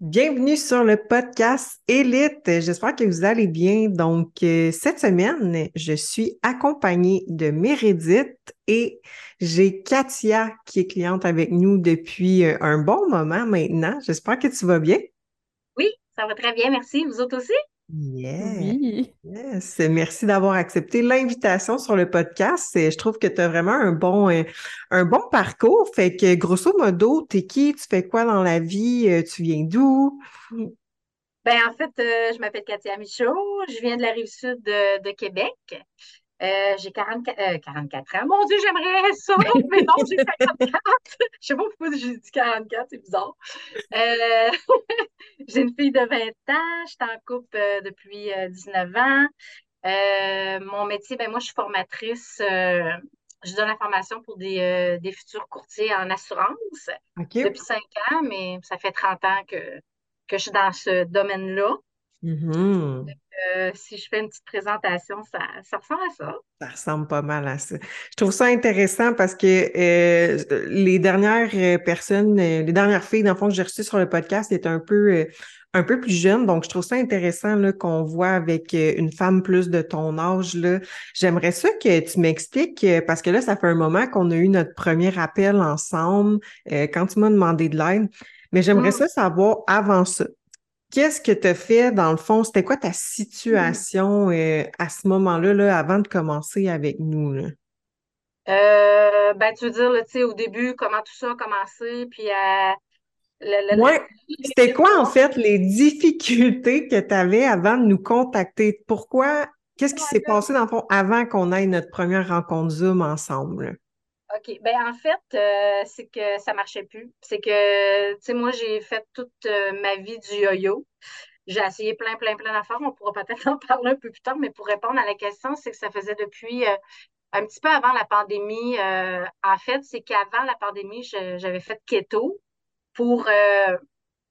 Bienvenue sur le podcast Élite. J'espère que vous allez bien. Donc, euh, cette semaine, je suis accompagnée de Meredith et j'ai Katia qui est cliente avec nous depuis euh, un bon moment maintenant. J'espère que tu vas bien. Oui, ça va très bien, merci. Vous autres aussi? Yes. Merci d'avoir accepté l'invitation sur le podcast. Je trouve que tu as vraiment un bon, euh, un bon parcours. Fait que grosso modo, t'es qui? Tu fais quoi dans la vie? Euh, tu viens d'où? Ben, en fait, euh, je m'appelle Katia Michaud. Je viens de la rive sud de Québec. Euh, j'ai 44, euh, 44 ans. Mon Dieu, j'aimerais ça, mais non, j'ai 54. Je sais pas pourquoi j'ai dit 44, c'est bizarre. Euh, j'ai une fille de 20 ans, je suis en couple depuis 19 ans. mon métier, ben moi, je suis formatrice. je donne la formation pour des, des futurs courtiers en assurance depuis 5 ans, mais ça fait 30 ans que, que je suis dans ce domaine-là. Mm-hmm. Euh, si je fais une petite présentation, ça, ressemble à ça. Ça ressemble pas mal à ça. Je trouve ça intéressant parce que euh, les dernières euh, personnes, les dernières filles, dans le fond, que j'ai reçues sur le podcast étaient un peu, un peu plus jeunes. Donc, je trouve ça intéressant qu'on voit avec une femme plus de ton âge. J'aimerais ça que tu m'expliques, parce que là, ça fait un moment qu'on a eu notre premier appel ensemble quand tu m'as demandé de l'aide. Mais j'aimerais mm. ça savoir avant ça. Qu'est-ce que tu as fait dans le fond? C'était quoi ta situation euh, à ce moment-là, là, avant de commencer avec nous? Là? Euh, ben, tu veux dire, au début, comment tout ça a commencé, puis à. Euh, C'était quoi, en fait, les difficultés que tu avais avant de nous contacter? Pourquoi? Qu'est-ce qui s'est passé, dans le fond, avant qu'on aille notre première rencontre Zoom ensemble? OK. Ben, en fait, euh, c'est que ça marchait plus. C'est que, tu sais, moi, j'ai fait toute euh, ma vie du yo-yo. J'ai essayé plein, plein, plein d'affaires. On pourra peut-être en parler un peu plus tard, mais pour répondre à la question, c'est que ça faisait depuis euh, un petit peu avant la pandémie. en fait, c'est qu'avant la pandémie, j'avais fait keto pour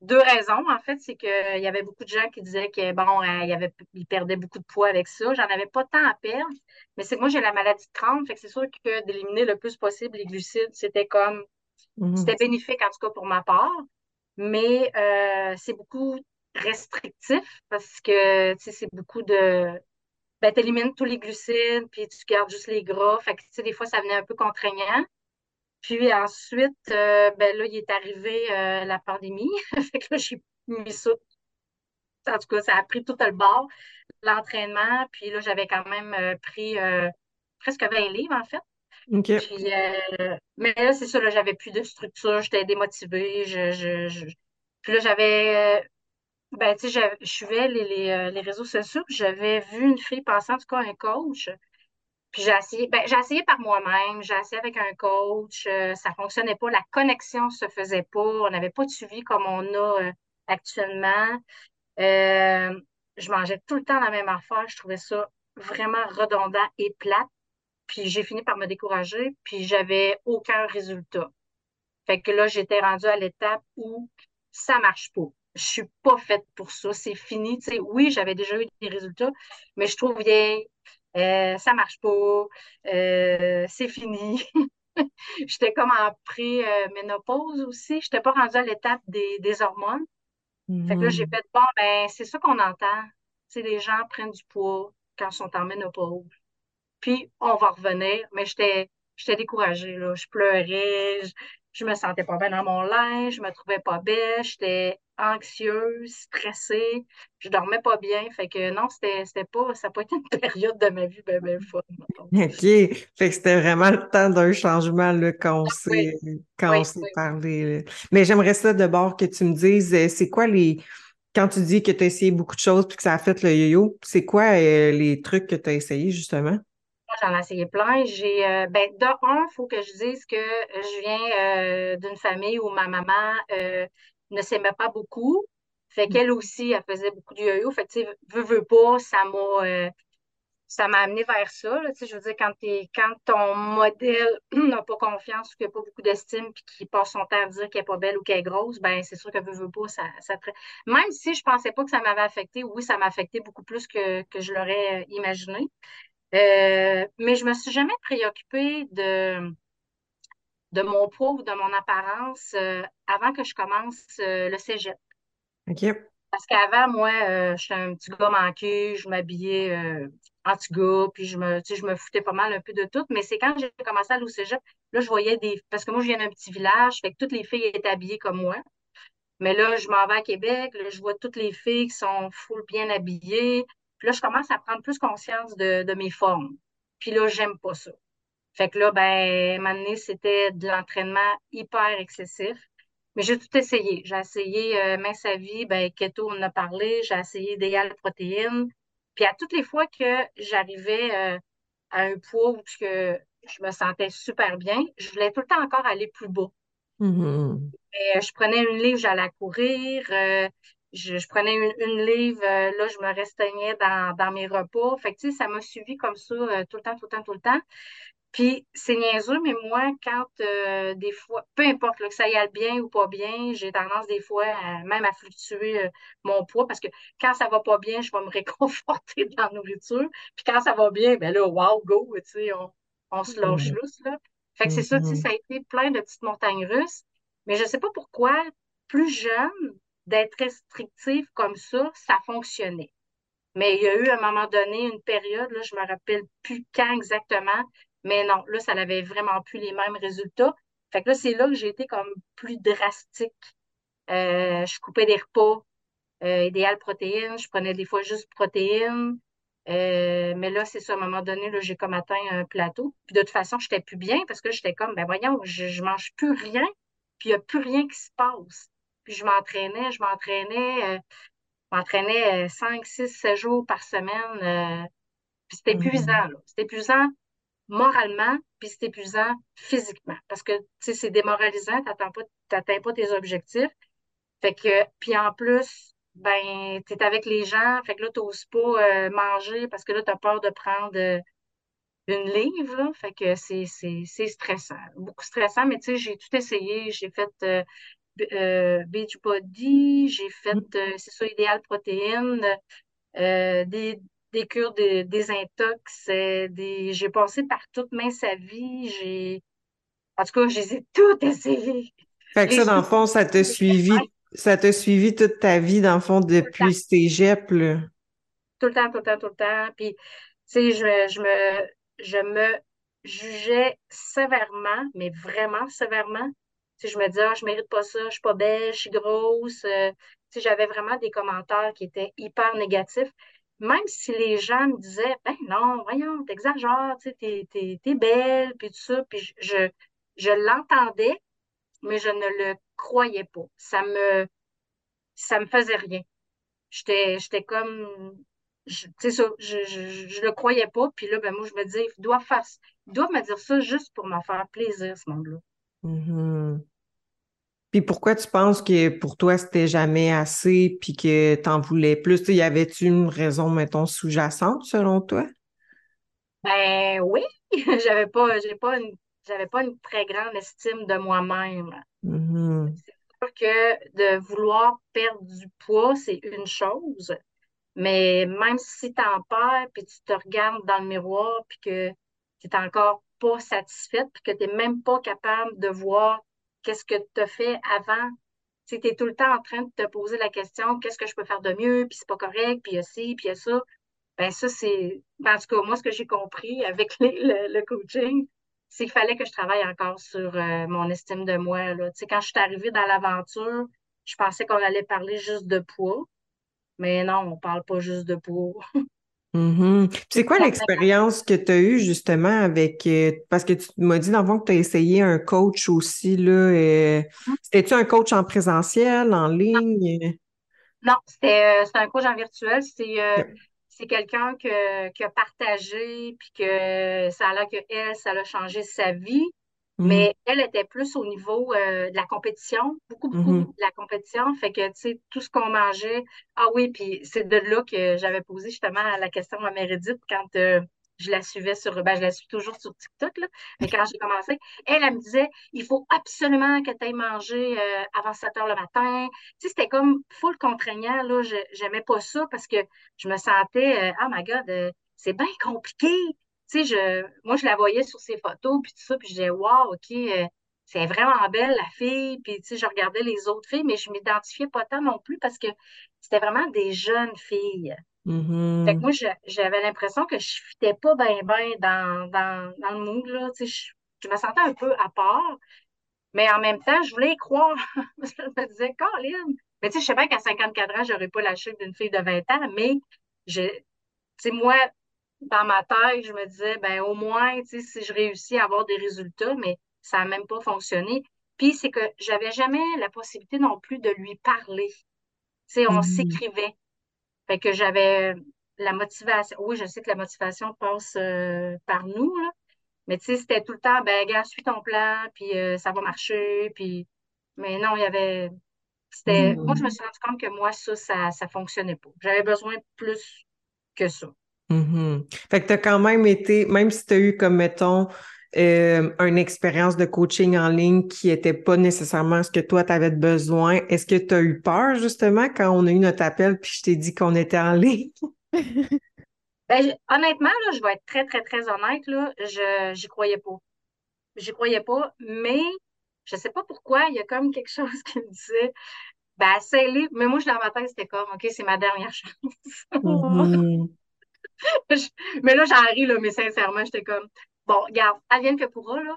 deux raisons, en fait. C'est qu'il y avait beaucoup de gens qui disaient que, bon, euh, il, avait, il perdait beaucoup de poids avec ça. J'en avais pas tant à perdre. Mais c'est que moi, j'ai la maladie de Crohn. Fait que c'est sûr que d'éliminer le plus possible les glucides, c'était comme, mhm. c'était bénéfique, en tout cas, pour ma part. Mais euh, c'est beaucoup restrictif parce que, tu sais, c'est beaucoup de, ben, tu élimines tous les glucides, puis tu gardes juste les gras. Fait que, tu sais, des fois, ça venait un peu contraignant. Puis ensuite, euh, ben là, il est arrivé euh, la pandémie. fait que là, j'ai mis ça. En tout cas, ça a pris tout le bord, l'entraînement. Puis là, j'avais quand même euh, pris presque 20 livres, en fait. Mais là, c'est ça, là, j'avais plus de structure, j'étais démotivée. Je, Puis là, j'avais. ben, tu sais, je suivais les, les, les, réseaux sociaux, j'avais vu une fille passer, en tout cas, un coach puis j'ai essayé, ben, j'ai essayé par moi-même, j'ai essayé avec un coach, euh, ça fonctionnait pas, la connexion se faisait pas, on n'avait pas de suivi comme on a euh, actuellement. Euh, je mangeais tout le temps la même affaire, je trouvais ça vraiment redondant et plate. Puis j'ai fini par me décourager, puis j'avais aucun résultat. Fait que là, j'étais rendue à l'étape où ça marche pas. Je suis pas faite pour ça, c'est fini. Tu sais, oui, j'avais déjà eu des résultats, mais je vieille euh, ça marche pas, euh, c'est fini. J'étais comme en pré-ménopause aussi. Je n'étais pas rendue à l'étape des, hormones. Fait que là, j'ai mm-hmm. fait, bon, ben, c'est ça qu'on entend. c'est les gens prennent du poids quand ils sont en ménopause. Puis, on va revenir. Mais j'étais, découragée, là. Je pleurais, je, me sentais pas bien dans mon linge, je me trouvais pas belle, j'étais anxieuse, stressée, je dormais pas bien. Fait que non, c'était, pas, ça n'a pas été une période de ma vie bien, bien fun. OK. Fait que c'était vraiment le temps d'un changement là, quand on s'est, parlé. Mais j'aimerais ça d'abord que tu me dises, euh, c'est quoi les. Quand tu dis que tu as essayé beaucoup de choses puis que ça a fait le yo-yo, c'est quoi euh, les trucs que tu as essayé justement? J'en ai essayé plein. J'ai, euh, ben, de un, il faut que je dise que je viens d'une famille où ma maman ne s'aimait pas beaucoup. Fait mm. qu'elle aussi, elle faisait beaucoup de yo-yo. Fait que, tu sais, veux, veux pas, ça m'a, euh, ça m'a amené vers ça. tu sais, je veux dire, quand, quand ton modèle n'a pas confiance ou qu'il n'a pas beaucoup d'estime puis qu'il passe son temps à dire qu'elle n'est pas belle ou qu'elle est grosse, ben c'est sûr que veux, veux pas, ça, ça Même si je pensais pas que ça m'avait affecté, oui, ça m'a affecté beaucoup plus que, que je l'aurais euh, imaginé. Euh, mais je me suis jamais préoccupée de de mon poids ou de mon apparence euh, avant que je commence euh, le cégep. OK. Parce qu'avant, moi, euh, j'étais un petit gars manqué, je m'habillais euh, en petit gars, puis je me, tu sais, je me foutais pas mal un peu de tout. Mais c'est quand j'ai commencé à aller au cégep, là, je voyais des. Parce que moi, je viens d'un petit village, fait que toutes les filles étaient habillées comme moi. Mais là, je m'en vais à Québec, là, je vois toutes les filles qui sont full bien habillées. Puis là, je commence à prendre plus conscience de, de mes formes. Puis là, j'aime pas ça. Fait que là, ben, à un moment c'était de l'entraînement hyper excessif. Mais j'ai tout essayé. J'ai essayé euh, mince à vie, ben, keto, on en a parlé. J'ai essayé idéal protéines. Puis à toutes les fois que j'arrivais euh, à un poids où je me sentais super bien, je voulais tout le temps encore aller plus bas. Mhm. Et, euh, je prenais une livre, j'allais courir. euh, je, je prenais une, une livre, euh, là, je me restreignais dans, dans mes repas. Fait que, tu sais, ça m'a suivi comme ça euh, tout le temps, tout le temps, tout le temps. Puis c'est niaiseux, mais moi, quand euh, des fois, peu importe là, que ça y aille bien ou pas bien, j'ai tendance des fois à- même à fluctuer euh, mon poids parce que quand ça va pas bien, je vais me réconforter dans la nourriture. Puis quand ça va bien, ben là, wow, go, tu sais, on, on se lâche lousse, là. Fait que c'est ça, tu sais, Mhm. ça a été plein de petites montagnes russes. Mais je sais pas pourquoi, plus jeune, d'être restrictive comme ça, ça fonctionnait. Mais il y a eu à un moment donné une période, là, je me rappelle plus quand exactement, mais non, là, ça n'avait vraiment plus les mêmes résultats. Fait que là, c'est là que j'ai été comme plus drastique. Euh, je coupais des repas, euh, idéal protéines, je prenais des fois juste protéines. Euh, mais là, c'est ça, à un moment donné, là, j'ai comme atteint un plateau. Puis de toute façon, j'étais plus bien parce que j'étais comme, ben voyons, je, je mange plus rien, puis il n'y a plus rien qui se passe. Puis je m'entraînais, je m'entraînais. euh, je m'entraînais euh, 5, 6, 7 jours par semaine. euh, puis c'était épuisant, Mhm. là. C'était épuisant moralement, puis c'est épuisant physiquement. Parce que, tu sais, c'est démoralisant, t'atteins pas, t'atteins pas tes objectifs. Fait que, puis en plus, ben, t'es avec les gens, fait que là, t'oses pas euh, manger parce que là, t'as peur de prendre euh, une livre, là. Fait que c'est, stressant. Beaucoup stressant, mais tu sais, j'ai tout essayé. J'ai fait euh, euh, Beachbody, j'ai fait, euh, c'est ça, Idéal Protéines, des, des cures de désintox, euh, des... j'ai passé par toute mince sa vie, j'ai, en tout cas, je les ai toutes essayées. Fait que Les ça, dans le fond, ça t'a suivi, ça t'a suivi toute ta vie, dans le fond, tout le depuis cégep, là. tout le temps, tout le temps, tout le temps. Puis, tu sais, je, je me, je me jugeais sévèrement, mais vraiment sévèrement. Tu sais, je me disais, ah, je mérite pas ça, je suis pas belle, je suis grosse. Euh, tu sais, j'avais vraiment des commentaires qui étaient hyper négatifs. Même si les gens me disaient, ben non, voyons, t'exagères, tu t'es, t'es, t'es belle, puis tout ça. Puis je, je, l'entendais, mais je ne le croyais pas. Ça me, ça me faisait rien. J'étais, j'étais comme, je, tu sais ça, je, je, le croyais pas. Puis là, ben moi, je me disais, ils doivent faire, me dire ça juste pour me faire plaisir, ce monde-là. Mhm. Puis pourquoi tu penses que pour toi, c'était jamais assez, puis que t'en voulais plus? Y avait-tu une raison, mettons, sous-jacente, selon toi? Ben oui, j'avais pas, j'ai pas une, j'avais pas une très grande estime de moi-même. Mhm. C'est sûr que de vouloir perdre du poids, c'est une chose, mais même si tu en perds, puis tu te regardes dans le miroir, puis que tu n'es encore pas satisfaite, puis que tu n'es même pas capable de voir qu'est-ce que tu as fait avant. Tu es tout le temps en train de te poser la question, qu'est-ce que je peux faire de mieux, puis c'est pas correct, puis il y a ci, puis il y a ça. Ben ça, c'est, ben, en tout cas, moi, ce que j'ai compris avec le, coaching, c'est qu'il fallait que je travaille encore sur euh, mon estime de moi, là. Quand je suis arrivée dans l'aventure, je pensais qu'on allait parler juste de poids, mais non, on parle pas juste de poids. Mhm. Puis C'est quoi l'expérience que tu as eue justement avec, euh, parce que tu m'as dit dans le fond que tu as essayé un coach aussi, là, euh, c'était-tu un coach en présentiel, en ligne? Non, c'était euh, c'est un coach en virtuel. C'est quelqu'un que, qui a partagé, puis que ça a l'air que elle, ça a changé sa vie. Mais elle était plus au niveau euh, de la compétition, beaucoup, beaucoup Mhm. de la compétition. Fait que, tu sais, tout ce qu'on mangeait. Ah oui, puis c'est de là que j'avais posé justement la question à Meredith quand euh, je la suivais sur, ben, je la suis toujours sur TikTok, là. Mais quand j'ai commencé, elle, elle me disait, il faut absolument que tu ailles manger euh, avant 7 heures le matin. Tu sais, c'était comme full contraignant, là. Je- J'aimais pas ça parce que je me sentais, oh my God, euh, c'est bien compliqué tu sais, je, moi, je la voyais sur ses photos, puis tout ça, puis je disais, wow, OK, euh, c'est vraiment belle, la fille. Puis, tu sais, je regardais les autres filles, mais je m'identifiais pas tant non plus parce que c'était vraiment des jeunes filles. Mm-hmm. Fait que moi, j'avais l'impression que je fitais pas bien, bien dans, dans, dans le mood, là. Tu sais, je, je me sentais un peu à part. Mais en même temps, je voulais y croire. je me disais, Colin. Mais tu sais, je sais pas qu'à 54 ans, j'aurais pas la chute d'une fille de 20 ans, mais je, tu sais, moi, dans ma tête, je me disais, ben au moins, tu sais, si je réussis à avoir des résultats, mais ça n'a même pas fonctionné. Puis c'est que j'avais jamais la possibilité non plus de lui parler. Tu sais, on Mm-hmm. s'écrivait. Fait que j'avais la motivation. Oui, je sais que la motivation passe euh, par nous, là. Mais tu sais, c'était tout le temps, ben, gars, suis ton plan, puis euh, ça va marcher, puis... Mais non, il y avait... C'était... Moi, je me Mm-hmm. suis rendu compte que moi, ça, ça, ça fonctionnait pas. J'avais besoin de plus que ça. Mhm. Fait que tu as quand même été, même si tu as eu comme, mettons, euh, une expérience de coaching en ligne qui n'était pas nécessairement ce que toi, tu avais besoin, est-ce que tu as eu peur justement quand on a eu notre appel puis je t'ai dit qu'on était en ligne? Ben, honnêtement, là, je vais être très, très, très honnête, là, je j'y croyais pas. J'y croyais pas, mais je sais pas pourquoi, il y a comme quelque chose qui me disait, ben, essaye Mais moi, je dans ma tête, c'était comme, OK, c'est ma dernière chance. Mhm. Mais là, j'en ris, là, mais sincèrement, j'étais comme, bon, regarde, advienne que pourra, là.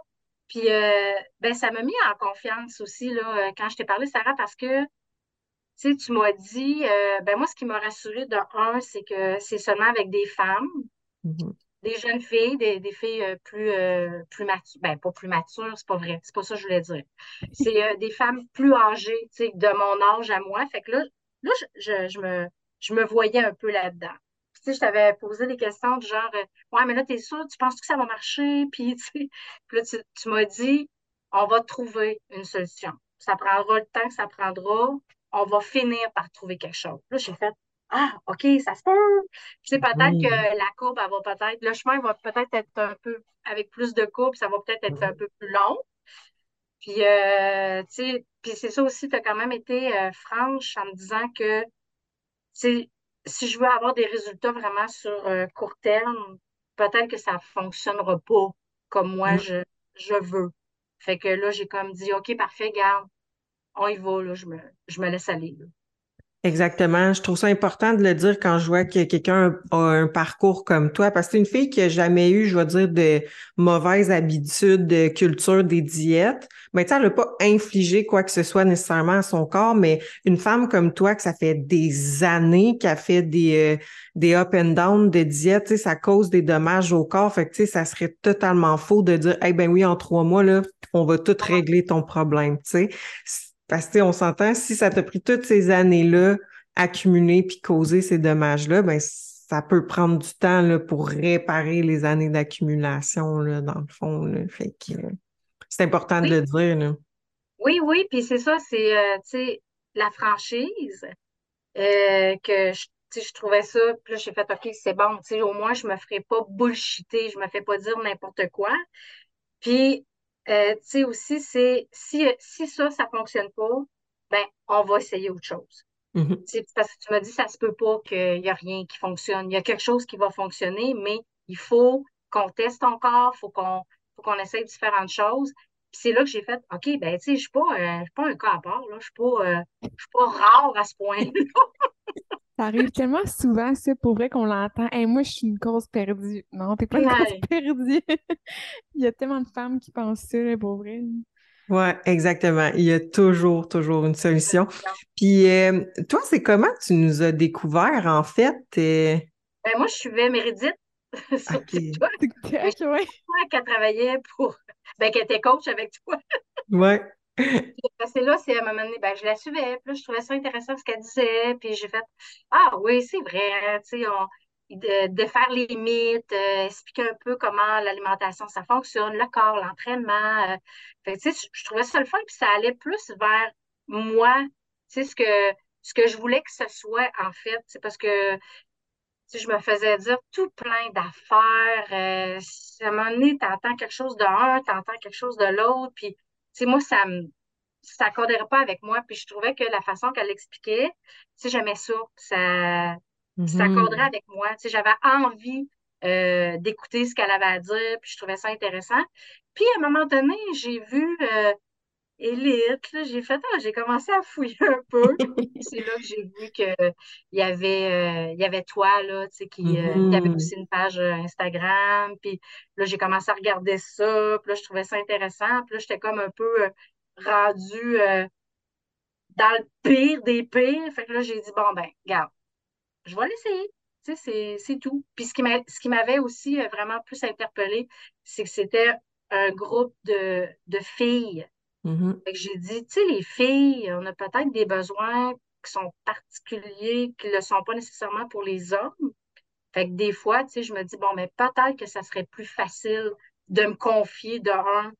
Puis, euh, ben, ça m'a mis en confiance aussi, là, euh, quand je t'ai parlé, Sarah, parce que, tu sais, tu m'as dit, euh, ben, moi, ce qui m'a rassurée de un, c'est que c'est seulement avec des femmes, Mhm. des jeunes filles, des, des filles plus, euh, plus matures, ben, pas plus matures, c'est pas vrai, c'est pas ça que je voulais dire. C'est des femmes plus âgées, tu sais, de mon âge à moi. Fait que là, là, je, je, je me, je me voyais un peu là-dedans. Sais, je t'avais posé des questions du genre, euh, ouais, mais là, t'es sûre, tu penses que ça va marcher? Puis, tu puis là, tu, tu m'as dit, on va trouver une solution. Ça prendra le temps que ça prendra. On va finir par trouver quelque chose. Là, j'ai fait, ah, OK, ça se peut. Tu sais, peut-être que la courbe, elle va peut-être, le chemin va peut-être être un peu, avec plus de courbe, ça va peut-être être un peu plus long. Puis, euh, tu sais, puis c'est ça aussi, tu as quand même été euh, franche en me disant que, tu sais, si je veux avoir des résultats vraiment sur euh, court terme, peut-être que ça fonctionnera pas comme moi Mhm. je, je veux. Fait que là, j'ai comme dit, OK, parfait, garde, on y va, là, je me, je me laisse aller. là. Exactement. Je trouve ça important de le dire quand je vois que quelqu'un a un parcours comme toi, parce que c'est une fille qui a jamais eu, je vais dire, de mauvaises habitudes de culture des diètes. Mais tu elle n'a pas infligé quoi que ce soit nécessairement à son corps, mais une femme comme toi, que ça fait des années qu'elle fait des, euh, des up and down de diète, ça cause des dommages au corps. Fait que, ça serait totalement faux de dire, eh ben oui, en trois mois, là, on va tout régler ton problème, tu sais. Parce que, on s'entend, si ça t'a pris toutes ces années-là, accumuler puis causer ces dommages-là, ben, ça peut prendre du temps, là, pour réparer les années d'accumulation, dans le fond, là. Fait que, euh, c'est important de le dire, là. oui, oui, puis c'est ça, c'est, euh, la franchise, euh, que je, je trouvais ça, puis là, j'ai fait, OK, c'est bon, tu sais, au moins, je me ferai pas bullshiter, je me fais pas dire n'importe quoi. Puis, euh, tu sais, aussi, c'est, si, si ça, ça fonctionne pas, ben, on va essayer autre chose. Tu sais, parce que tu m'as dit, ça se peut pas qu'il y a rien qui fonctionne. Il y a quelque chose qui va fonctionner, mais il faut qu'on teste encore, faut qu'on, faut qu'on essaye différentes choses. Puis c'est là que j'ai fait, OK, ben, tu sais, je suis pas, euh, je suis pas un cas à part, là. Je suis pas, euh, je suis pas rare à ce point-là. Ça arrive tellement souvent, ça, pour vrai qu'on l'entend. Hey, moi, je suis une cause perdue. Non, t'es pas une cause perdue. Il y a tellement de femmes qui pensent ça, là, pour vrai. Ouais, exactement. Il y a toujours, toujours une solution. Puis, euh, toi, c'est comment tu nous as découvert, en fait? euh, Ben, moi, je suivais Méridith sur OK. TikTok. Ok, ouais. Qu'elle travaillait pour, ben, qu'elle était coach avec toi. Ouais. C'est là, c'est à un moment donné, ben, je la suivais, puis je trouvais ça intéressant ce qu'elle disait, puis j'ai fait, ah oui, c'est vrai, tu sais, on, de, faire les mythes, euh, expliquer un peu comment l'alimentation, ça fonctionne, le corps, l'entraînement. euh. Tu sais, je, trouvais ça le fun, puis ça allait plus vers moi, tu sais, ce que, ce que je voulais que ce soit, en fait, c'est parce que, tu je me faisais dire tout plein d'affaires. Euh, à un moment donné, t'entends quelque chose de un, t'entends quelque chose de l'autre, puis, tu sais, moi, ça me ça accordait pas avec moi. Puis je trouvais que la façon qu'elle expliquait, tu sais, j'aimais ça. Ça, ça accorderait Mhm. avec moi. Tu sais, j'avais envie euh, d'écouter ce qu'elle avait à dire, puis je trouvais ça intéressant. Puis à un moment donné, j'ai vu euh, Élite, j'ai fait, ah, j'ai commencé à fouiller un peu. C'est là que j'ai vu qu'il y avait, euh, y avait toi, là, tu sais, qui, euh, qui avait Mhm. aussi une page euh, Instagram. Puis là, j'ai commencé à regarder ça. Puis là, je trouvais ça intéressant. Puis là, j'étais comme un peu euh, rendue dans le pire des pires. Fait que là, j'ai dit, bon, ben, regarde, je vais l'essayer. Tu sais, c'est, tout. Puis ce qui m'avait aussi vraiment plus interpellée, c'est que c'était un groupe de, de filles. Mhm. Que j'ai dit, tu sais, les filles, on a peut-être des besoins qui sont particuliers, qui ne le sont pas nécessairement pour les hommes. Fait que des fois, tu sais, je me dis, bon, mais peut-être que ça serait plus facile de me confier de un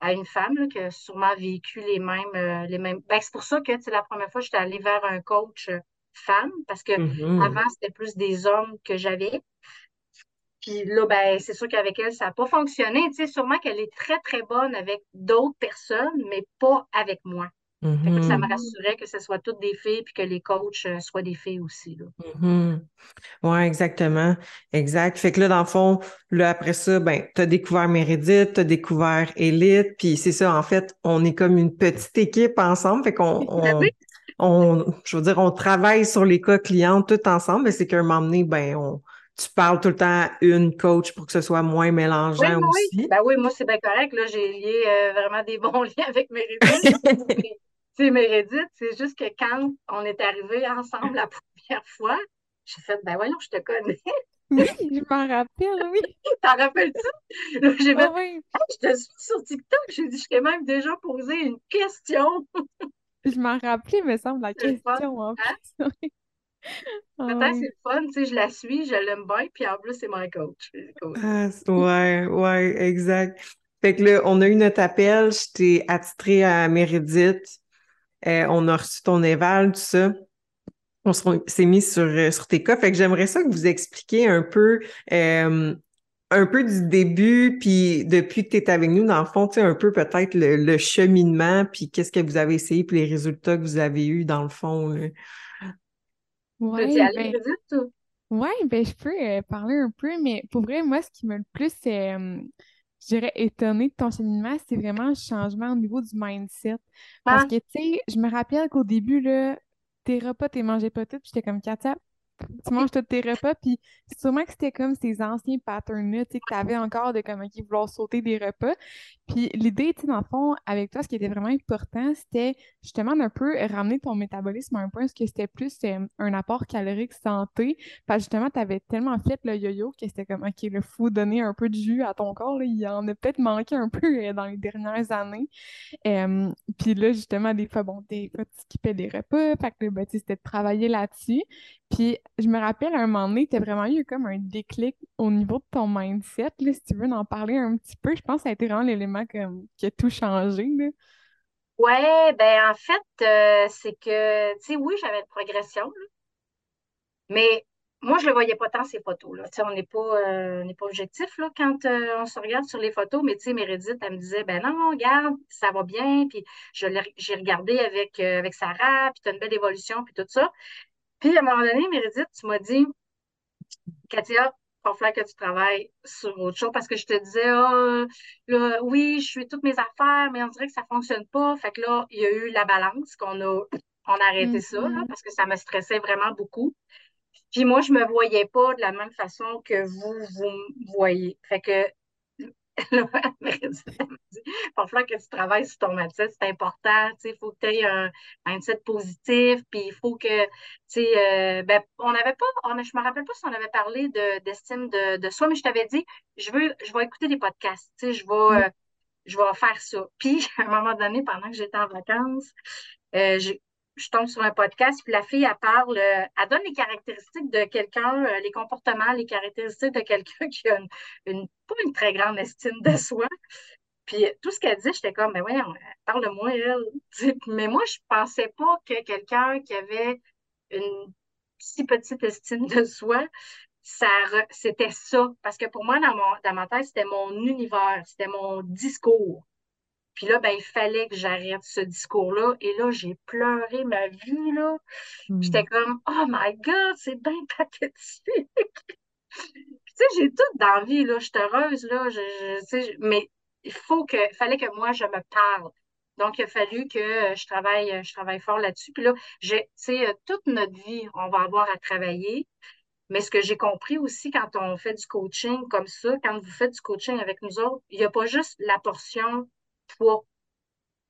à une femme là, qui a sûrement vécu les mêmes, euh, les mêmes. Ben, c'est pour ça que, la première fois, j'étais allée vers un coach euh, femme, parce que Mhm. avant, c'était plus des hommes que j'avais. Puis là, ben, c'est sûr qu'avec elle, ça n'a pas fonctionné. Tu sais, sûrement qu'elle est très, très bonne avec d'autres personnes, mais pas avec moi. Fait que là, ça me Mhm. rassurait que ce soit toutes des filles puis que les coachs euh, soient des filles aussi, là. Mhm. Ouais, exactement. Exact. Fait que là, dans le fond, là, après ça, ben, t'as découvert Meredith, t'as découvert Elite, puis c'est ça, en fait, on est comme une petite équipe ensemble. Fait qu'on, on, on, je veux dire, on travaille sur les cas clients tout ensemble, mais c'est qu'à un moment donné, ben, on, tu parles tout le temps à une coach pour que ce soit moins mélangeant oui, oui. aussi? Ben oui, moi, c'est bien correct. Là, j'ai lié euh, vraiment des bons liens avec Meredith. Sais, Meredith, c'est juste que quand on est arrivés ensemble la première fois, j'ai fait, ben voyons, je te connais. Oui, je m'en rappelle, oui. T'en rappelles-tu? J'ai Oh, oui. Ah, je te suis sur TikTok. J'ai dit, je t'ai même déjà posé une question. Je m'en rappelais, me semble, la C'est question en Hein? plus. Ah Peut-être c'est oui. le fun, tu sais, je la suis, je l'aime bien, puis en plus, c'est my coach. C'est cool. Ah, ouais, ouais, exact. Fait que là, on a eu notre appel, je t'ai attitré à Meredith, euh, on a reçu ton éval, tout ça. On se- s'est mis sur, euh, sur tes cas. Fait que j'aimerais ça que vous expliquiez un peu, euh, un peu du début, puis depuis que tu es avec nous, dans le fond, tu sais, un peu peut-être le, le cheminement, puis qu'est-ce que vous avez essayé, puis les résultats que vous avez eus, dans le fond. Tu Ouais, allez, ben, ouais, ben, je peux euh, parler un peu, mais pour vrai, moi, ce qui m'a le plus, euh, je dirais, étonné de ton cheminement, c'est vraiment le changement au niveau du mindset. Parce Hein? que, tu sais, je me rappelle qu'au début, là, tes repas, t'es mangé pas tout, puis j'étais comme, Katia, tu manges tous tes repas, puis sûrement que c'était comme ces anciens patterns-là, tu sais, que t'avais encore de comme, vouloir sauter des repas. Puis l'idée, tu sais, dans le fond, avec toi, ce qui était vraiment important, c'était justement d'un peu ramener ton métabolisme à un point, parce que c'était plus euh, un apport calorique santé. Parce que justement, tu avais tellement fait le yo-yo que c'était comme, OK, le faut donner un peu de jus à ton corps, là. Il en a peut-être manqué un peu euh, dans les dernières années. Puis là, justement, des fois, bon, des fois, tu skippais des repas, fait que ben, c'était de travailler là-dessus. Puis je me rappelle, à un moment donné, tu as vraiment eu comme un déclic au niveau de ton mindset, là, si tu veux en parler un petit peu. Je pense que ça a été vraiment l'élément qui a tout changé, là. Ouais, ben en fait, euh, c'est que, tu sais, oui, j'avais une progression, là, mais moi, je le voyais pas tant, ces photos-là. Tu sais, on n'est pas, euh, pas objectif, là, quand euh, on se regarde sur les photos, mais tu sais, Meredith, elle me disait, ben non, regarde, ça va bien, puis j'ai regardé avec, avec Sarah, puis tu as une belle évolution, puis tout ça. Puis à un moment donné, Meredith, tu m'as dit, Katia, il va falloir que tu travailles sur autre chose parce que je te disais, ah, là, oui, je fais toutes mes affaires, mais on dirait que ça ne fonctionne pas. Fait que là, il y a eu la balance qu'on a, on a arrêté ça là, Mhm. parce que ça me stressait vraiment beaucoup. Puis moi, je ne me voyais pas de la même façon que vous, vous me voyez. Fait que là, elle dit, il va falloir que tu travailles sur ton mindset, c'est important. Il faut que tu aies un mindset positif, puis il faut que, tu sais, euh, ben, on n'avait pas, on je me rappelle pas si on avait parlé de, d'estime de, de soi, mais je t'avais dit, je veux, je vais écouter des podcasts, tu sais, je vais, euh, je vais faire ça. Puis, à un moment donné, pendant que j'étais en vacances, euh, j'ai- je tombe sur un podcast, puis la fille, elle parle, euh, elle donne les caractéristiques de quelqu'un, euh, les comportements, les caractéristiques de quelqu'un qui a une, pas une très grande estime de soi. Puis tout ce qu'elle dit, j'étais comme, mais voyons, parle-moi, elle. Mais moi, je pensais pas que quelqu'un qui avait une si petite estime de soi, ça c'était ça. Parce que pour moi, dans mon, dans ma tête, c'était mon univers, c'était mon discours. Puis là, ben, il fallait que j'arrête ce discours-là. Et là, j'ai pleuré ma vie, là. J'étais Hmm. comme, oh my God, c'est bien pathétique. Tu sais, j'ai tout dans la vie, là. Je suis heureuse, là. Je, je- tu sais, je- mais il faut que, fallait que moi, je me parle. Donc, il a fallu que je travaille, je travaille fort là-dessus. Puis là, j'ai, toute notre vie, on va avoir à travailler. Mais ce que j'ai compris aussi quand on fait du coaching comme ça, quand vous faites du coaching avec nous autres, il n'y a pas juste la portion poids.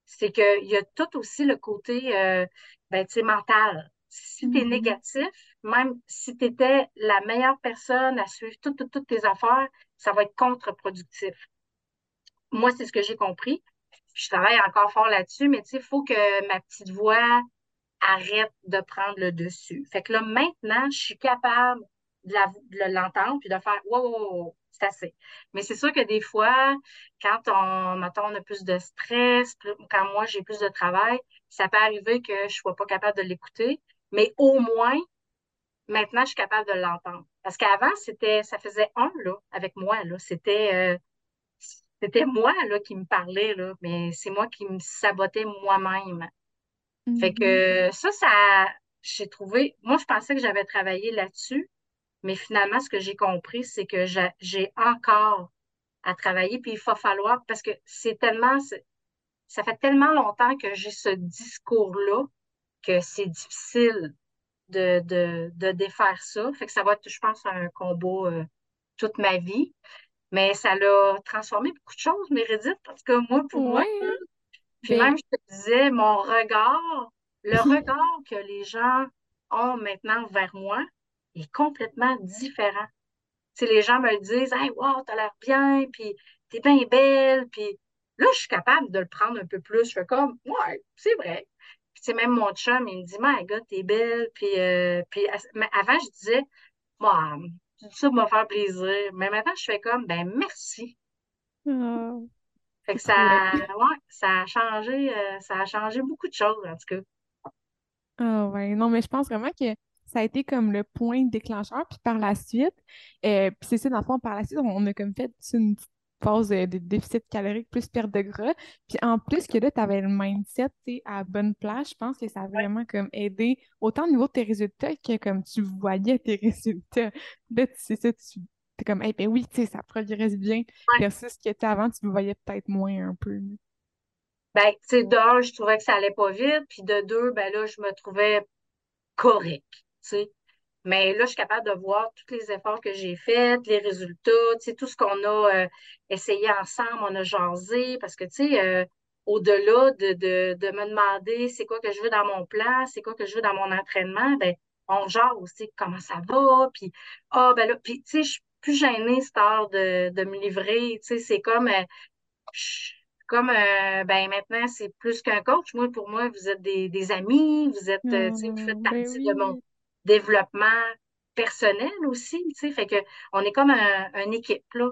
C'est qu'il y a tout aussi le côté euh, ben, mental. Si tu es mm-hmm. négatif, même si tu étais la meilleure personne à suivre toutes, toutes tes affaires, ça va être contre-productif. Moi, c'est ce que j'ai compris. Je travaille encore fort là-dessus, mais il faut que ma petite voix arrête de prendre le dessus. Fait que là, maintenant, je suis capable de l'entendre puis de faire wow, wow, wow c'est assez. Mais c'est sûr que des fois, quand on, mettons, on a plus de stress, quand moi j'ai plus de travail, ça peut arriver que je ne sois pas capable de l'écouter, mais au moins, maintenant, je suis capable de l'entendre. Parce qu'avant, c'était, ça faisait un, là, avec moi, là. C'était, euh, c'était moi, là, qui me parlait, là, mais c'est moi qui me sabotais moi-même. Fait que mm-hmm. ça, ça, j'ai trouvé, moi, je pensais que j'avais travaillé là-dessus, mais finalement, ce que j'ai compris, c'est que j'ai encore à travailler, puis il va falloir, parce que c'est tellement, ça fait tellement longtemps que j'ai ce discours-là que c'est difficile de, de, défaire ça. Fait que ça va être, je pense, un combat euh, toute ma vie. Mais ça l'a transformé beaucoup de choses, Mérédith, parce que moi, pour moi, hein. puis ben même, je te disais, mon regard, le regard que les gens ont maintenant vers moi est complètement différent. Si les gens me le disent, Hey, wow, t'as l'air bien, puis t'es bien belle, puis là, je suis capable de le prendre un peu plus. Je fais comme, ouais, c'est vrai. Puis, même mon chum, il me dit, my God, t'es belle. Puis, euh, puis avant, je disais, moi, tout ça me faire plaisir. Mais maintenant, je fais comme, ben, merci. Ah. Fait que ça, ouais, ça a changé, euh, ça a changé beaucoup de choses, en tout cas. Ah ouais, non, mais je pense vraiment que ça a été comme le point déclencheur. Puis par la suite, euh, puis c'est ça, dans le fond, par la suite, on a comme fait une petite phase de, déficit calorique plus perte de gras. Puis en plus que là, tu avais le mindset à bonne place, je pense que ça a vraiment comme aidé autant au niveau de tes résultats que comme tu voyais tes résultats. Là, c'est ça, tu es comme, eh ben oui, tu sais, ça progresse bien. Versus ce qui était avant, tu le voyais peut-être moins un peu. Ben, tu sais, d'un, je trouvais que ça allait pas vite. Puis de deux, ben là, je me trouvais correct. Mais là, je suis capable de voir tous les efforts que j'ai faits, les résultats, tout ce qu'on a euh, essayé ensemble, on a jasé, parce que, tu sais, euh, au-delà de, de, me demander c'est quoi que je veux dans mon plan, c'est quoi que je veux dans mon entraînement, ben, on jase aussi comment ça va, puis, ah, ben là, puis, tu sais, je suis plus gênée, cette heure de, de me livrer, tu sais, c'est comme, euh, comme ben maintenant c'est plus qu'un coach. Moi, pour moi, vous êtes des, amis, vous êtes, vous faites mmh, ben partie de mon, développement personnel aussi, tu sais, fait que on est comme un, une équipe, là.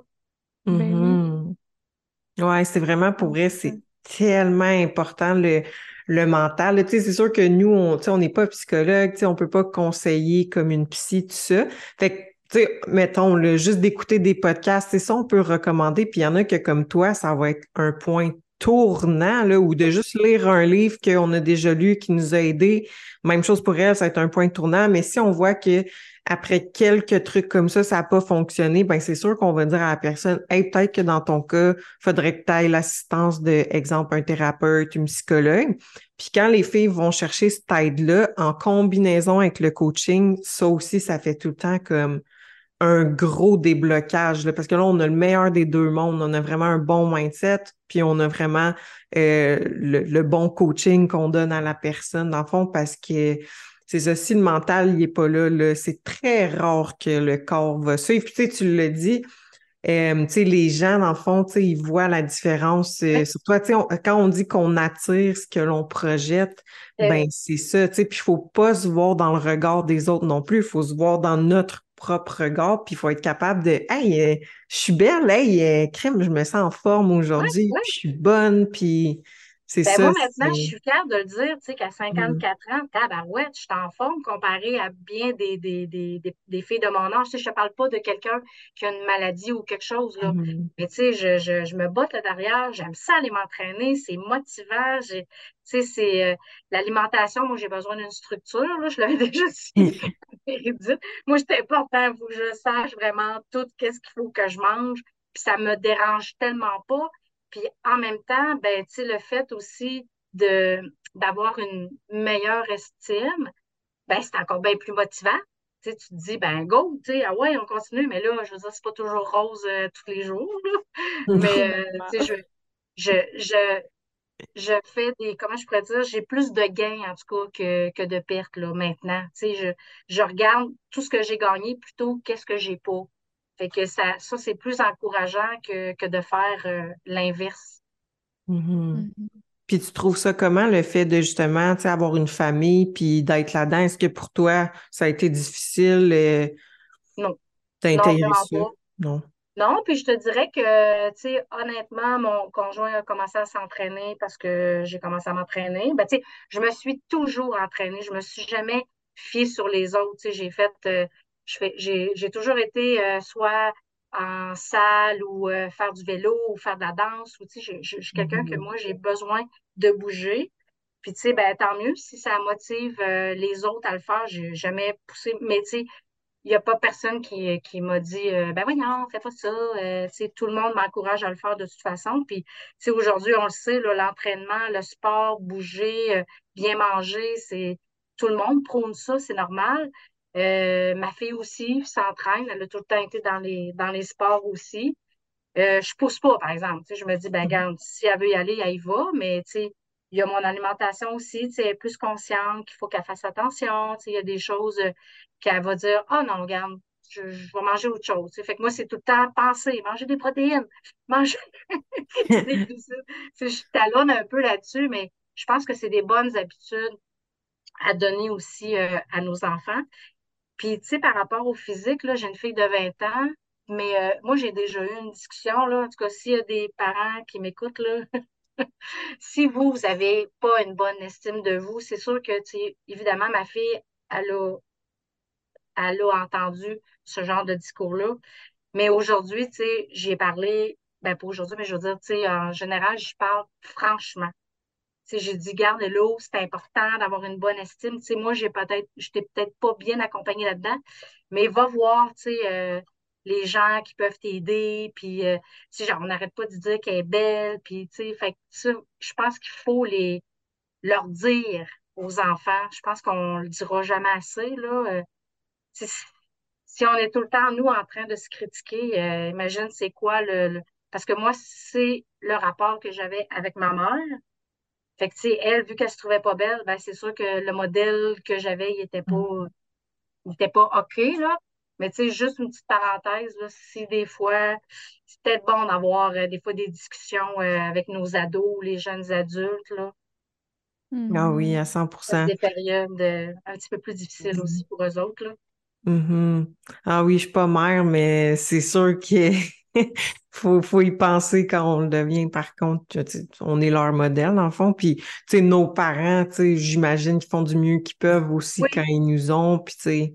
Mm Ouais, c'est vraiment pour vrai, c'est tellement important le, le mental. Tu sais, c'est sûr que nous, on on n'est pas psychologue, tu sais, on peut pas conseiller comme une psy, tout ça. Fait que tu sais, mettons, le, juste d'écouter des podcasts, c'est ça, on peut recommander. Puis il y en a que, comme toi, ça va être un point tournant, là, ou de juste lire un livre qu'on a déjà lu qui nous a aidé. Même chose pour elle, ça va être un point tournant. Mais si on voit que après quelques trucs comme ça, ça n'a pas fonctionné, ben c'est sûr qu'on va dire à la personne, hey, peut-être que dans ton cas, faudrait que tu ailles l'assistance de, exemple, un thérapeute, une psychologue. Puis quand les filles vont chercher cette aide-là, en combinaison avec le coaching, ça aussi, ça fait tout le temps comme un gros déblocage, là, parce que là, on a le meilleur des deux mondes. On a vraiment un bon mindset, puis on a vraiment euh, le, bon coaching qu'on donne à la personne, dans le fond, parce que c'est ça, si le mental il est pas là, c'est très rare que le corps va suivre. Puis tu sais, tu l'as dit, euh, tu sais, les gens, dans le fond, tu sais, ils voient la différence. Euh, sur toi, tu sais, quand on dit qu'on attire ce que l'on projette, ben c'est ça, tu sais, puis il faut pas se voir dans le regard des autres non plus, il faut se voir dans notre propre regard, puis il faut être capable de Hey, euh, je suis belle, hey, euh, crème, je me sens en forme aujourd'hui, je suis bonne, puis c'est ben, ça. Moi, maintenant, je suis fière de le dire, tu sais, qu'à 54 mmh. ans, tabarouette, je suis en forme comparé à bien des, des, des, des, filles de mon âge. Tu sais, je ne parle pas de quelqu'un qui a une maladie ou quelque chose, là. Mmh. Mais tu sais, je, je, je, me botte là derrière, j'aime ça aller m'entraîner, c'est motivant. Tu sais, c'est euh, l'alimentation, moi, j'ai besoin d'une structure, là, je l'avais déjà dit. moi, c'est important, que je sache vraiment tout qu'est-ce qu'il faut que je mange. Puis ça me dérange tellement pas Puis en même temps, ben, tu le fait aussi de d'avoir une meilleure estime, ben, c'est encore bien plus motivant. Tu te dis, ben go, tu sais, ah ouais, on continue, mais là, je veux dire, c'est pas toujours rose euh, tous les jours. Mais, euh, sais, je, je, je, fais des, comment je pourrais dire, j'ai plus de gains, en tout cas, que, que de pertes, là, maintenant. Tu sais, je, je regarde tout ce que j'ai gagné plutôt qu'est-ce que j'ai pas. Fait que ça, ça c'est plus encourageant que, que de faire euh, l'inverse. Mm-hmm. Mm-hmm. Puis tu trouves ça comment, le fait de justement avoir une famille puis d'être là-dedans? Est-ce que pour toi, ça a été difficile euh, non. d'intégrer ça? Non. Non, puis je te dirais que, tu sais, honnêtement, mon conjoint a commencé à s'entraîner parce que j'ai commencé à m'entraîner. Ben, tu sais, je me suis toujours entraînée. Je me suis jamais fiée sur les autres. Tu sais, j'ai fait, euh, je fais, j'ai toujours été euh, soit en salle ou euh, faire du vélo ou faire de la danse. Ou, tu sais, je, suis quelqu'un que mm-hmm. moi, j'ai besoin de bouger. Puis, tu sais, ben, tant mieux si ça motive les autres à le faire. J'ai jamais poussé. Mais, tu sais, il n'y a pas personne qui, qui m'a dit ben oui, non, fais pas ça. sais tout le monde m'encourage à le faire de toute façon. Puis, aujourd'hui, on le sait, l'entraînement, le sport, bouger, bien manger, c'est tout le monde prône ça, c'est normal. Euh, ma fille aussi s'entraîne. Elle a tout le temps été dans les, dans les sports aussi. Euh, je pousse pas, par exemple. je me dis, ben, mm-hmm. regarde, si elle veut y aller, elle y va. Mais il y a mon alimentation aussi. Elle est plus consciente qu'il faut qu'elle fasse attention. Il y a des choses euh, qu'elle va dire, oh non, regarde, je, vais manger autre chose. Fait que moi, c'est tout le temps penser, manger des protéines, manger. je talonne un peu là-dessus, mais je pense que c'est des bonnes habitudes à donner aussi à nos enfants. Puis, tu sais, par rapport au physique, là, j'ai une fille de 20 ans, mais euh, moi, j'ai déjà eu une discussion, là. En tout cas, s'il y a des parents qui m'écoutent, là, si vous, vous n'avez pas une bonne estime de vous, c'est sûr que, tu évidemment, ma fille, elle a, a entendu ce genre de discours-là. Mais aujourd'hui, tu sais, j'y ai parlé, ben pas aujourd'hui, mais je veux dire, tu sais, en général, je parle franchement j'ai dit, garde l'eau, c'est important d'avoir une bonne estime. sais, moi, j'ai peut-être, je t'ai peut-être pas bien accompagnée là-dedans, mais va voir, tu sais, euh, les gens qui peuvent t'aider, puis, euh, genre, on n'arrête pas de dire qu'elle est belle, puis, tu sais, fait je pense qu'il faut les, leur dire aux enfants. Je pense qu'on le dira jamais assez, là. Euh, si on est tout le temps, nous, en train de se critiquer, imagine c'est quoi le, Parce que moi, c'est le rapport que j'avais avec ma mère. Fait que, tu sais, elle, vu qu'elle se trouvait pas belle, ben, c'est sûr que le modèle que j'avais, il était pas, il était pas OK, là. Mais, tu sais, juste une petite parenthèse, là, si des fois, c'est peut-être bon d'avoir euh, des fois des discussions euh, avec nos ados, les jeunes adultes, là. Ah oui, à 100% Des périodes euh, un petit peu plus difficiles aussi pour eux autres, là. Mm-hmm. Ah oui, je suis pas mère, mais c'est sûr que faut, faut y penser quand on le devient. Par contre, on est leur modèle, en fond. Puis, tu sais, nos parents, tu sais, j'imagine qu'ils font du mieux qu'ils peuvent aussi quand ils nous ont. Puis, tu sais.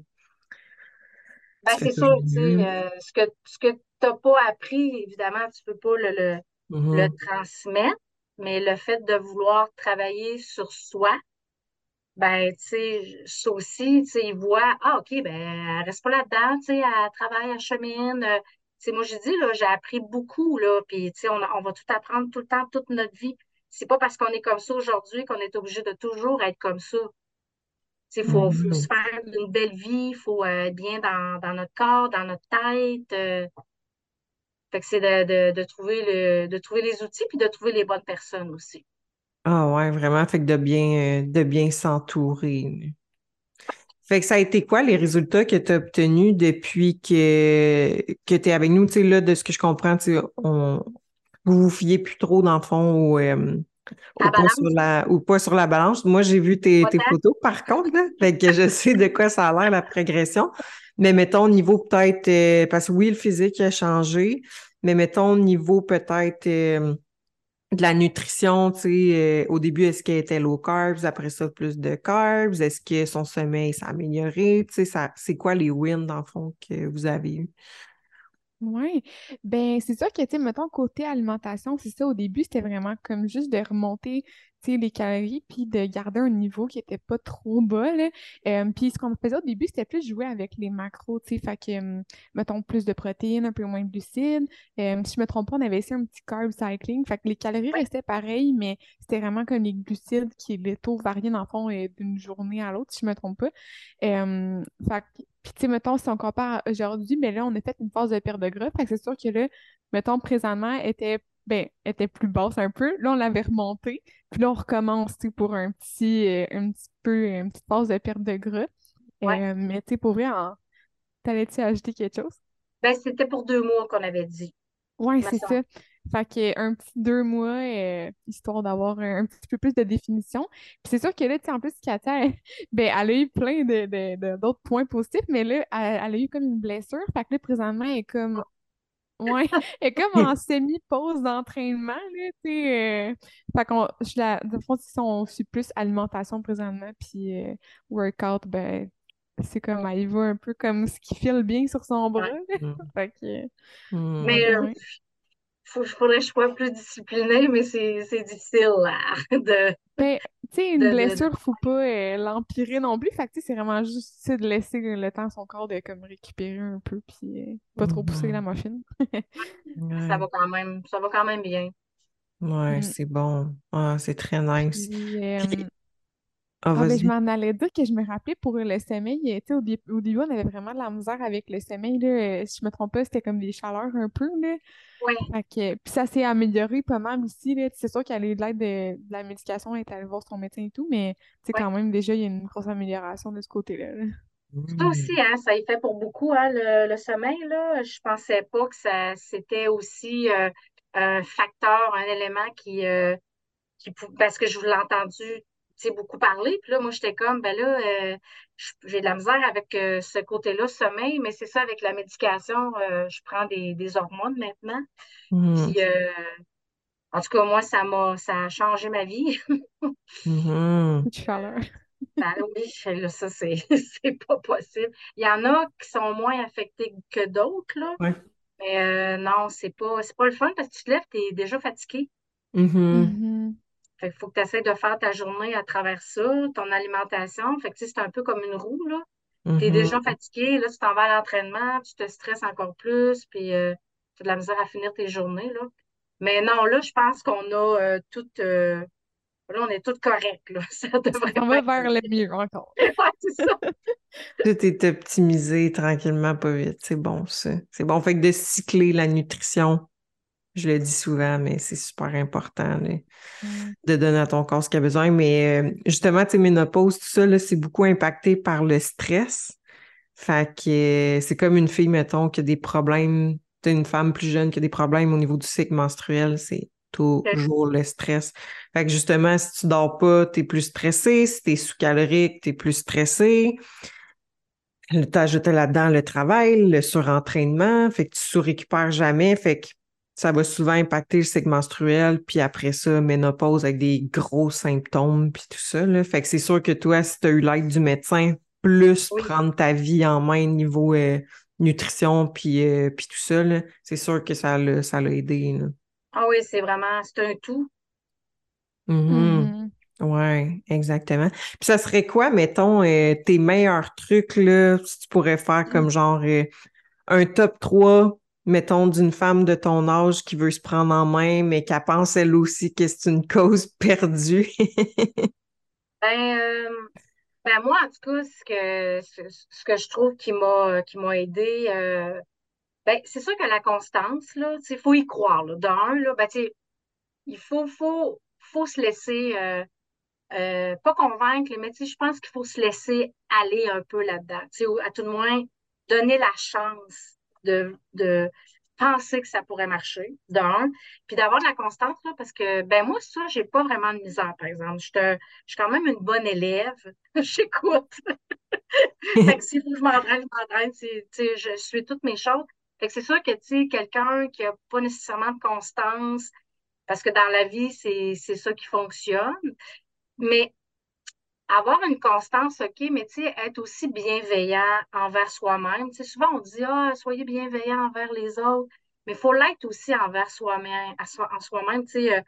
Ben, c'est sûr, tu sais, euh, ce que, ce que tu n'as pas appris, évidemment, tu ne peux pas le, le, le mm-hmm. transmettre. Mais le fait de vouloir travailler sur soi, ben, tu sais, ça aussi, tu sais, ils voient, ah, OK, ben, elle reste pas là-dedans, tu sais, elle travaille, elle chemine, euh, c'est moi, je dis, là, j'ai appris beaucoup, là, puis, on, on va tout apprendre tout le temps, toute notre vie. C'est pas parce qu'on est comme ça aujourd'hui qu'on est obligé de toujours être comme ça. Il faut, mm-hmm. se faire une belle vie, il faut euh, être bien dans, notre corps, dans notre tête. Euh. fait que c'est de, trouver le, de trouver les outils puis de trouver les bonnes personnes aussi. Ah ouais, vraiment, fait que de bien, de bien s'entourer. Fait que ça a été quoi les résultats que tu as obtenus depuis que, que tu es avec nous? Tu sais, là, de ce que je comprends, tu on, vous vous fiez plus trop, dans le fond, au, euh, pas sur la, ou pas sur la balance. Moi, j'ai vu tes, tes, photos, par contre, là, fait que je sais de quoi ça a l'air, la progression. Mais mettons, au niveau peut-être, euh, parce que oui, le physique a changé, mais mettons, au niveau peut-être... Euh, de la nutrition, tu sais, euh, au début, est-ce qu'elle était low carbs, après ça, plus de carbs? Est-ce que son sommeil s'est amélioré? Tu sais, c'est quoi les wins, dans le fond, que vous avez eu? Oui, ben c'est sûr que, tu sais, mettons, côté alimentation, c'est ça, au début, c'était vraiment comme juste de remonter les calories, puis de garder un niveau qui était pas trop bas. Là. Euh, puis ce qu'on faisait au début, c'était plus jouer avec les macros, tu sais, fait que, mettons, plus de protéines, un peu moins de glucides. Euh, si je me trompe pas, on avait essayé un petit carb cycling, fait que les calories restaient pareilles, mais c'était vraiment comme les glucides qui, les taux variaient, dans le fond, euh, d'une journée à l'autre, si je me trompe pas. fait que, puis, tu sais, mettons, si on compare aujourd'hui, mais là, on a fait une phase de perte de gras. Fait que c'est sûr que là, mettons, présentement, était ben, était plus basse un peu. Là, on l'avait remontée. Puis là, on recommence pour un petit, euh, un petit peu, une petite phase de perte de gras. Euh, mais tu sais, pour vrai, t'allais-tu ajouter quelque chose? Ben, c'était pour deux mois qu'on avait dit. Oui, c'est ça. Fait qu'un petit deux mois, euh, histoire d'avoir un, petit peu plus de définition. Puis c'est sûr que là, tu sais, en plus, Katia, elle, ben, elle a eu plein de, d'autres points positifs, mais là, elle, elle, a eu comme une blessure. Fait que là, présentement, elle est comme oui, et comme en semi-pause d'entraînement, là, tu sais. Euh, fait qu'on, je la, de fond, on suit plus alimentation présentement, puis euh, workout, ben, c'est comme, elle y va un peu comme ce qui file bien sur son bras. Mm. fait que, mm. Mais, euh, il faudrait que je sois plus disciplinée, mais c'est difficile là, de. Ben, tu sais, une blessure, il ne faut pas euh, l'empirer non plus. Fait que c'est vraiment juste de laisser le temps à son corps de comme récupérer un peu, puis euh, pas trop pousser la machine. ça, va quand même, ça va quand même bien. Ouais, mm. c'est bon. Ah, c'est très nice. Euh, ah, ah ben, je m'en allais dire que je me rappelais pour le sommeil. Au, au début, on avait vraiment de la misère avec le sommeil. Là. Si je me trompe pas, c'était comme des chaleurs un peu. Là. Oui. puis ça s'est amélioré pas mal aussi. C'est sûr qu'elle a eu de l'aide de, la médication, elle est allée voir son médecin et tout, mais quand même, déjà, il y a une grosse amélioration de ce côté-là. Ça aussi, hein, ça y fait pour beaucoup, hein, le, sommeil. Là. Je pensais pas que ça c'était aussi euh, un facteur, un élément qui, euh, qui parce que je vous l'ai entendu beaucoup parler. Puis là, moi, j'étais comme, ben là, euh, j'ai de la misère avec euh, ce côté-là, sommeil, mais c'est ça, avec la médication, euh, je prends des, hormones maintenant. Mmh. Puis, en tout cas, moi, ça m'a ça a changé ma vie. mmh. Ben oui, là, ça, c'est pas possible. Il y en a qui sont moins affectés que d'autres, là. Mais non, c'est pas, pas le fun parce que tu te lèves, tu es déjà fatigué. Mmh. Fait qu'il faut que tu essaies de faire ta journée à travers ça, ton alimentation. Fait que c'est un peu comme une roue, là. Tu es mm-hmm. déjà fatigué, là, tu t'en vas à l'entraînement, tu te stresses encore plus, puis euh, tu as de la misère à finir tes journées, là. Mais non, là, je pense qu'on a euh, tout. Euh, là, on est tout correct, là. Ça devrait on va vers le mieux encore. ouais, c'est ça. tout est optimisé tranquillement, pas vite. C'est bon, ça. C'est bon. Fait que de cycler la nutrition je le dis souvent, mais c'est super important mmh. de donner à ton corps ce qu'il a besoin. Mais euh, justement, tu sais, ménopause, tout ça, c'est beaucoup impacté par le stress. Fait que euh, c'est comme une fille, mettons, qui a des problèmes, tu une femme plus jeune qui a des problèmes au niveau du cycle menstruel, c'est toujours le stress. Fait que justement, si tu dors pas, tu es plus stressé. Si tu es sous-calorique, tu es plus stressé. T'ajoutes là-dedans le travail, le surentraînement, fait que tu sous-récupères jamais. Fait que ça va souvent impacter le cycle menstruel, puis après ça, ménopause avec des gros symptômes, puis tout ça. Là. Fait que c'est sûr que toi, si tu as eu l'aide du médecin, plus prendre ta vie en main niveau euh, nutrition, puis, euh, puis tout ça, c'est sûr que ça l'a ça aidé. Ah oui, c'est vraiment, c'est un tout. Mm-hmm. Mm-hmm. Oui, exactement. Puis ça serait quoi, mettons, euh, tes meilleurs trucs, là, si tu pourrais faire comme genre un top 3 mettons, d'une femme de ton âge qui veut se prendre en main, mais qui pense elle aussi que c'est une cause perdue? ben, euh, ben, moi, en tout cas, ce que, ce, que je trouve qui m'a qui m'a aidé, euh, ben, c'est sûr que la constance, là, il faut y croire. D'un, là, ben, il faut, faut, faut se laisser euh, pas convaincre, mais je pense qu'il faut se laisser aller un peu là-dedans. À tout le moins, donner la chance de, de penser que ça pourrait marcher, d'un, puis d'avoir de la constance, parce que, ben moi, ça, j'ai pas vraiment de misère, par exemple. Je, suis quand même une bonne élève. J'écoute. fait que que je m'entraîne, je m'entraîne, je suis toutes mes choses. Fait que c'est sûr que, tu sais, quelqu'un qui a pas nécessairement de constance, parce que dans la vie, c'est ça qui fonctionne, mais avoir une constance, OK, mais tu sais, être aussi bienveillant envers soi-même. Tu sais, souvent, on dit, ah, soyez bienveillant envers les autres, mais il faut l'être aussi envers soi-même, en soi-même. Tu sais, euh,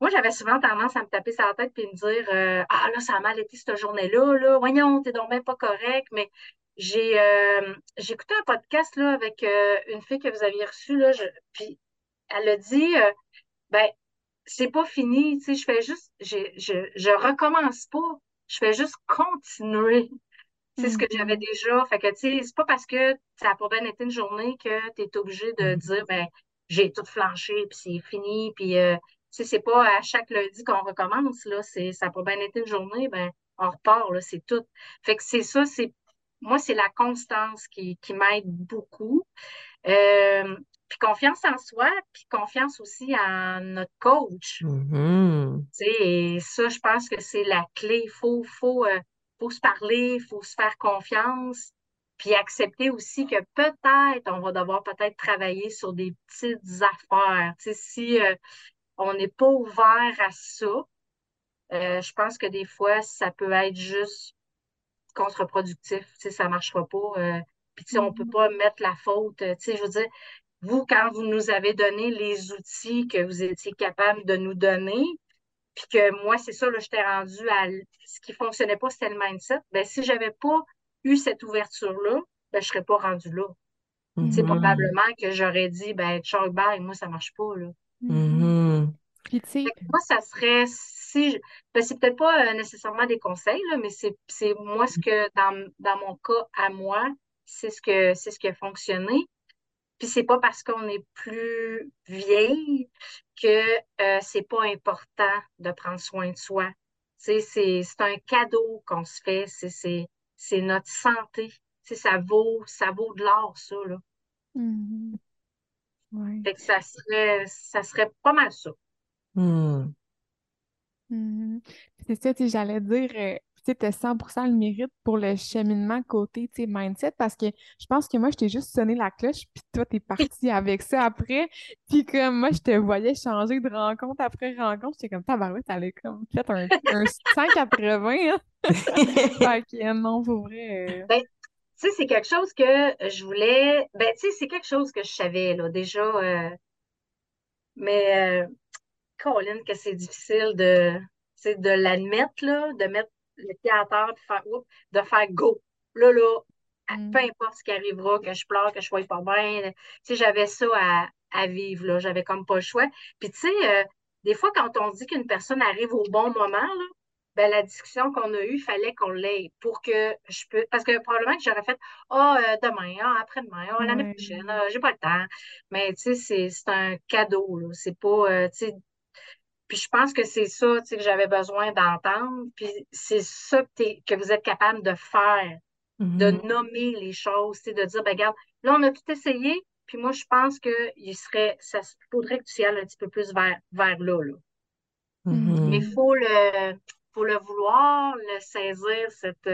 moi, j'avais souvent tendance à me taper sur la tête et me dire euh, Ah là, ça a mal été cette journée-là, là. Voyons, t'es donc même pas correct. Mais j'ai euh, écouté un podcast là, avec euh, une fille que vous aviez reçue, là, puis elle a dit Ben, c'est pas fini, tu sais, je fais juste, je, je, je recommence pas, je fais juste continuer. C'est ce que j'avais déjà. Fait que, tu sais, c'est pas parce que ça a pas bien été une journée que tu es obligé de dire, ben, j'ai tout flanché, puis c'est fini, puis, euh, tu sais, c'est pas à chaque lundi qu'on recommence, là. C'est, ça a pas bien été une journée, ben, on repart, là, c'est tout. Fait que c'est ça, c'est, moi, c'est la constance qui, qui m'aide beaucoup. Euh, puis confiance en soi, puis confiance aussi en notre coach. Tu sais, et ça, je pense que c'est la clé. Il faut, faut, euh, faut se parler, il faut se faire confiance, puis accepter aussi que peut-être on va devoir peut-être travailler sur des petites affaires. Tu sais, si euh, on n'est pas ouvert à ça, euh, je pense que des fois, ça peut être juste contre-productif. Tu sais, ça ne marchera pas. euh, puis, on ne peut Mhm. pas mettre la faute. Tu sais, je veux dire, vous, quand vous nous avez donné les outils que vous étiez capable de nous donner, puis que moi, c'est ça, là, j'étais rendue à ce qui fonctionnait pas, c'était le mindset. Ben, si j'avais pas eu cette ouverture-là, ben, je serais pas rendue là. Sais, Mhm. probablement que j'aurais dit, ben, Chuck moi, ça marche pas, là. Puis, tu sais, Fait que moi, ça serait, si je- ben, c'est peut-être pas euh, nécessairement des conseils, là, mais c'est, c'est moi ce que, dans, dans mon cas, à moi, c'est ce que, c'est ce qui a fonctionné. Puis c'est pas parce qu'on est plus vieille que euh, c'est pas important de prendre soin de soi. Tu sais, c'est, c'est un cadeau qu'on se fait, c'est, c'est, c'est notre santé. Tu sais, ça vaut, ça vaut de l'or, ça, là. mhm. Ouais. Fait que ça serait, ça serait pas mal ça. Mhm. Mhm. C'est ça, tu sais, j'allais dire, euh, tu sais, as 100% le mérite pour le cheminement côté, tu sais, mindset, parce que je pense que moi, je t'ai juste sonné la cloche, puis toi, t'es parti avec ça après, puis comme moi, je te voyais changer de rencontre après rencontre, j'étais comme, tabarouette, elle a comme fait un, un 180, hein. Fait que non, pour vrai, euh, Ben, tu sais, c'est quelque chose que je voulais. Ben, tu sais, c'est quelque chose que je savais, là, déjà. euh, mais, euh, Colin, que c'est difficile de, de l'admettre, là, de mettre le pied à terre, puis faire, oups, de faire go. Là, là, à- peu mm, importe ce qui arrivera, que je pleure, que je sois pas bien. Tu sais, j'avais ça à, à vivre, là. J'avais comme pas le choix. Puis, tu sais, euh, des fois, quand on dit qu'une personne arrive au bon moment, là, ben, la discussion qu'on a eue, il fallait qu'on l'ait pour que je peux. Parce que probablement que j'aurais fait Ah, euh, demain, ah, après-demain, ah, l'année ouais, prochaine, ah, j'ai pas le temps. Mais, tu sais, c'est un cadeau, là. C'est pas. euh, tu sais, puis je pense que c'est ça, tu sais, que j'avais besoin d'entendre. Puis c'est ça que, que vous êtes capable de faire de Mhm. nommer les choses, de dire, ben, regarde, là, on a tout essayé, puis moi, je pense qu'il serait, ça faudrait que tu y ailles un petit peu plus vers, vers là, là. Mais il faut le, faut le vouloir, le saisir, cette,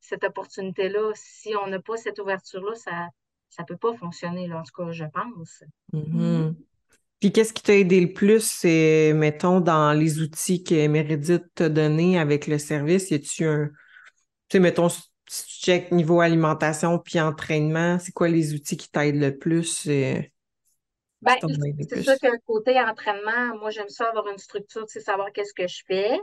cette opportunité-là. Si on n'a pas cette ouverture-là, ça ça peut pas fonctionner, là, en tout cas, je pense. mhm. Mhm. Puis qu'est-ce qui t'a aidé le plus, c'est, mettons, dans les outils que Meredith t'a donnés avec le service, y a-tu un, tu sais, mettons, si tu check niveau alimentation puis entraînement, c'est quoi les outils qui t'aident le plus, euh, Ben, c'est sûr que côté entraînement, moi, j'aime ça avoir une structure, tu sais, savoir qu'est-ce que je fais.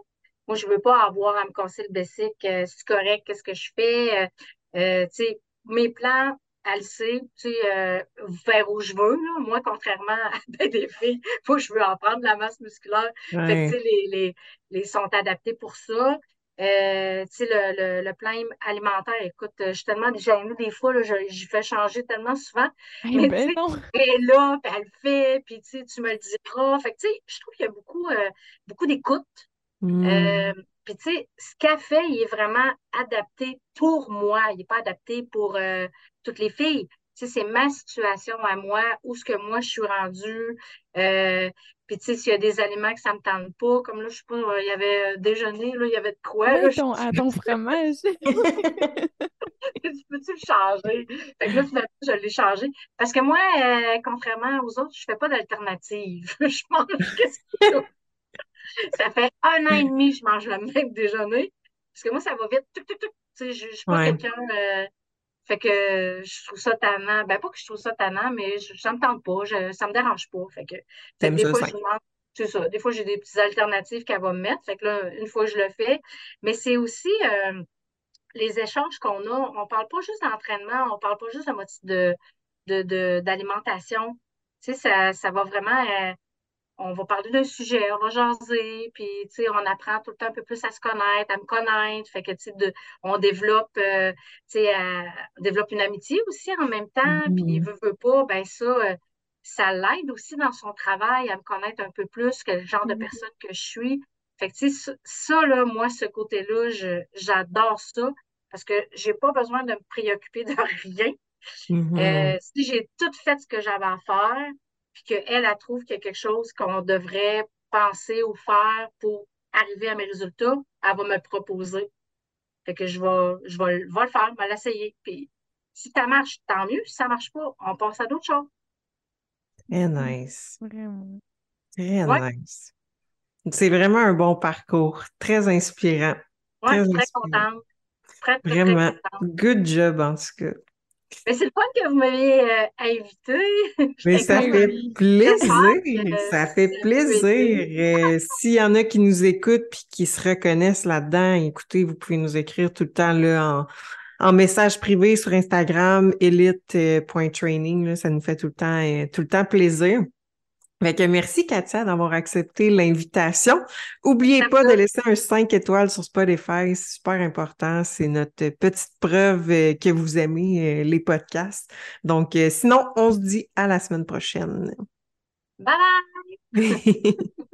Moi, je veux pas avoir à me casser le bessic, euh, c'est correct, qu'est-ce que je fais. euh, tu sais, mes plans, elle le sait, tu sais, euh, vers où je veux, là. Moi, contrairement à ben des filles, faut que je veux en prendre de la masse musculaire. Fait que, tu Ouais. sais, les, les, les sont adaptés pour ça. Euh, tu sais, le, le, le plan alimentaire, écoute, euh, je suis tellement gênée des fois, j'y fais changer tellement souvent. Eh Mais ben non! elle est là, puis elle le fait, puis tu sais, tu me le diras. Fait que tu sais, je trouve qu'il y a beaucoup, euh, beaucoup d'écoute. Euh, Hmm. Puis tu sais, ce qu'elle fait, il est vraiment adapté pour moi. Il n'est pas adapté pour euh, toutes les filles. Tu sais, c'est ma situation à moi, où ce que moi je suis rendue. Euh, puis tu sais, s'il y a des aliments que ça me tente pas, comme là, je sais pas, euh, il y avait euh, déjeuner, là, il y avait de quoi, là, Ouais, je ton, à ton fromage! tu peux-tu le changer? Fait que là, finalement, je l'ai changé. Parce que moi, euh, contrairement aux autres, je fais pas d'alternative. Je mange qu'est-ce a. Ça fait un an et demi que je mange le même déjeuner. Parce que moi, ça va vite. Tuc. Tu sais, je, je suis pas Ouais. quelqu'un. euh, fait que je trouve ça tannant. Ben, pas que je trouve ça tannant, mais je, ça me tente pas. Je, ça me dérange pas. Fait que, fait que T'aimes des fois, je mange. c'est ça. Des fois, j'ai des petites alternatives qu'elle va me mettre. Fait que là, une fois, je le fais. Mais c'est aussi euh, les échanges qu'on a. On parle pas juste d'entraînement, on parle pas juste de, de, d'alimentation. Tu sais, ça, ça va vraiment. Euh, on va parler d'un sujet, on va jaser, puis, tu sais, on apprend tout le temps un peu plus à se connaître, à me connaître. Fait que, tu sais, de, on développe, euh, tu sais, on développe une amitié aussi en même temps. Puis, il Mhm. veut, veut pas, ben ça, ça l'aide aussi dans son travail à me connaître un peu plus, quel genre de Mhm. personne que je suis. Fait que, tu sais, ça, là, moi, ce côté-là, je- j'adore ça parce que j'ai pas besoin de me préoccuper de rien. Mhm. Euh, si j'ai tout fait ce que j'avais à faire, puis qu'elle, elle trouve qu'il y a quelque chose qu'on devrait penser ou faire pour arriver à mes résultats, elle va me le proposer. Fait que je vais, je vais, le- vais le faire, je vais l'essayer. Puis si ça marche, tant mieux. Si ça marche pas, on passe à d'autres choses. Très nice. Vraiment. Très Ouais, nice. C'est vraiment un bon parcours. Très inspirant. ouais, Très je suis très inspirant. contente. Très, très, très Vraiment. contente. Good job, en tout cas. Mais c'est le fun que vous m'ayez euh, invité. Mais ça fait plaisir. que Ça fait ça plaisir. Euh, s'il y en a qui nous écoutent puis qui se reconnaissent là-dedans, écoutez, vous pouvez nous écrire tout le temps là, en, en message privé sur Instagram, elite.training. là, ça nous fait tout le temps, euh, tout le temps plaisir. Que merci, Katia, d'avoir accepté l'invitation. Oubliez Ça pas de laisser un 5 étoiles sur Spotify, c'est super important. C'est notre petite preuve euh, que vous aimez euh, les podcasts. Donc, euh, sinon, on se dit à la semaine prochaine. Bye bye!